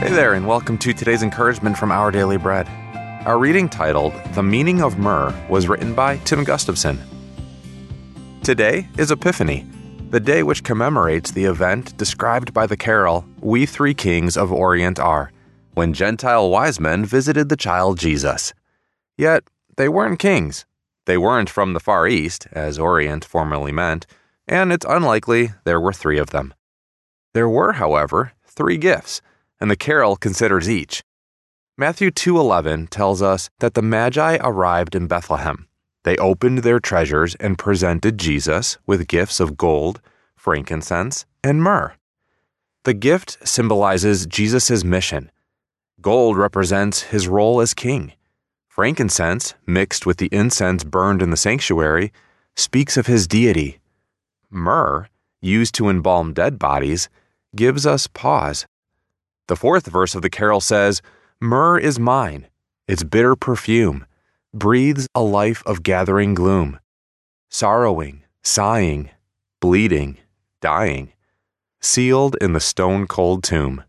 Hey there, and welcome to today's encouragement from Our Daily Bread. Our reading titled The Meaning of Myrrh was written by Tim Gustafson. Today is Epiphany, the day which commemorates the event described by the carol We Three Kings of Orient Are, when Gentile wise men visited the child Jesus. Yet, they weren't kings. They weren't from the Far East, as Orient formerly meant, and it's unlikely there were three of them. There were, however, three gifts and the carol considers each. Matthew 2:11 tells us that the Magi arrived in Bethlehem. They opened their treasures and presented Jesus with gifts of gold, frankincense, and myrrh. The gift symbolizes Jesus' mission. Gold represents his role as king. Frankincense, mixed with the incense burned in the sanctuary, speaks of his deity. Myrrh, used to embalm dead bodies, gives us pause the fourth verse of the carol says, Myrrh is mine, its bitter perfume breathes a life of gathering gloom, sorrowing, sighing, bleeding, dying, sealed in the stone cold tomb.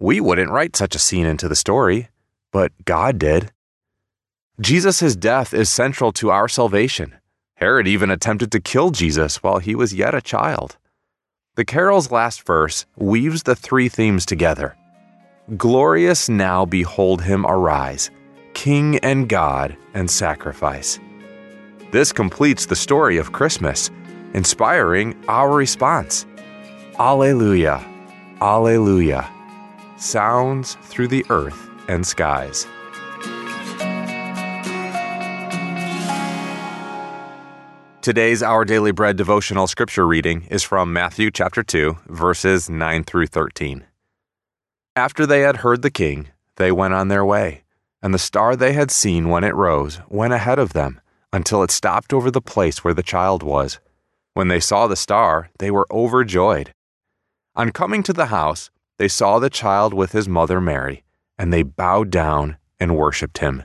We wouldn't write such a scene into the story, but God did. Jesus' death is central to our salvation. Herod even attempted to kill Jesus while he was yet a child. The carol's last verse weaves the three themes together. Glorious now behold him arise, King and God and sacrifice. This completes the story of Christmas, inspiring our response. Alleluia, Alleluia, sounds through the earth and skies. Today's Our Daily Bread devotional scripture reading is from Matthew chapter 2, verses 9 through 13. After they had heard the king, they went on their way, and the star they had seen when it rose went ahead of them until it stopped over the place where the child was. When they saw the star, they were overjoyed. On coming to the house, they saw the child with his mother Mary, and they bowed down and worshipped him.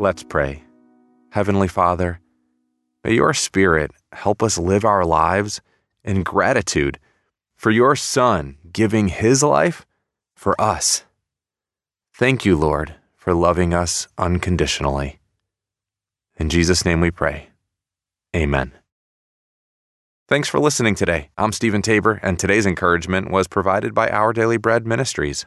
Let's pray. Heavenly Father, may your Spirit help us live our lives in gratitude for your Son giving his life for us. Thank you, Lord, for loving us unconditionally. In Jesus' name we pray. Amen. Thanks for listening today. I'm Stephen Tabor, and today's encouragement was provided by Our Daily Bread Ministries.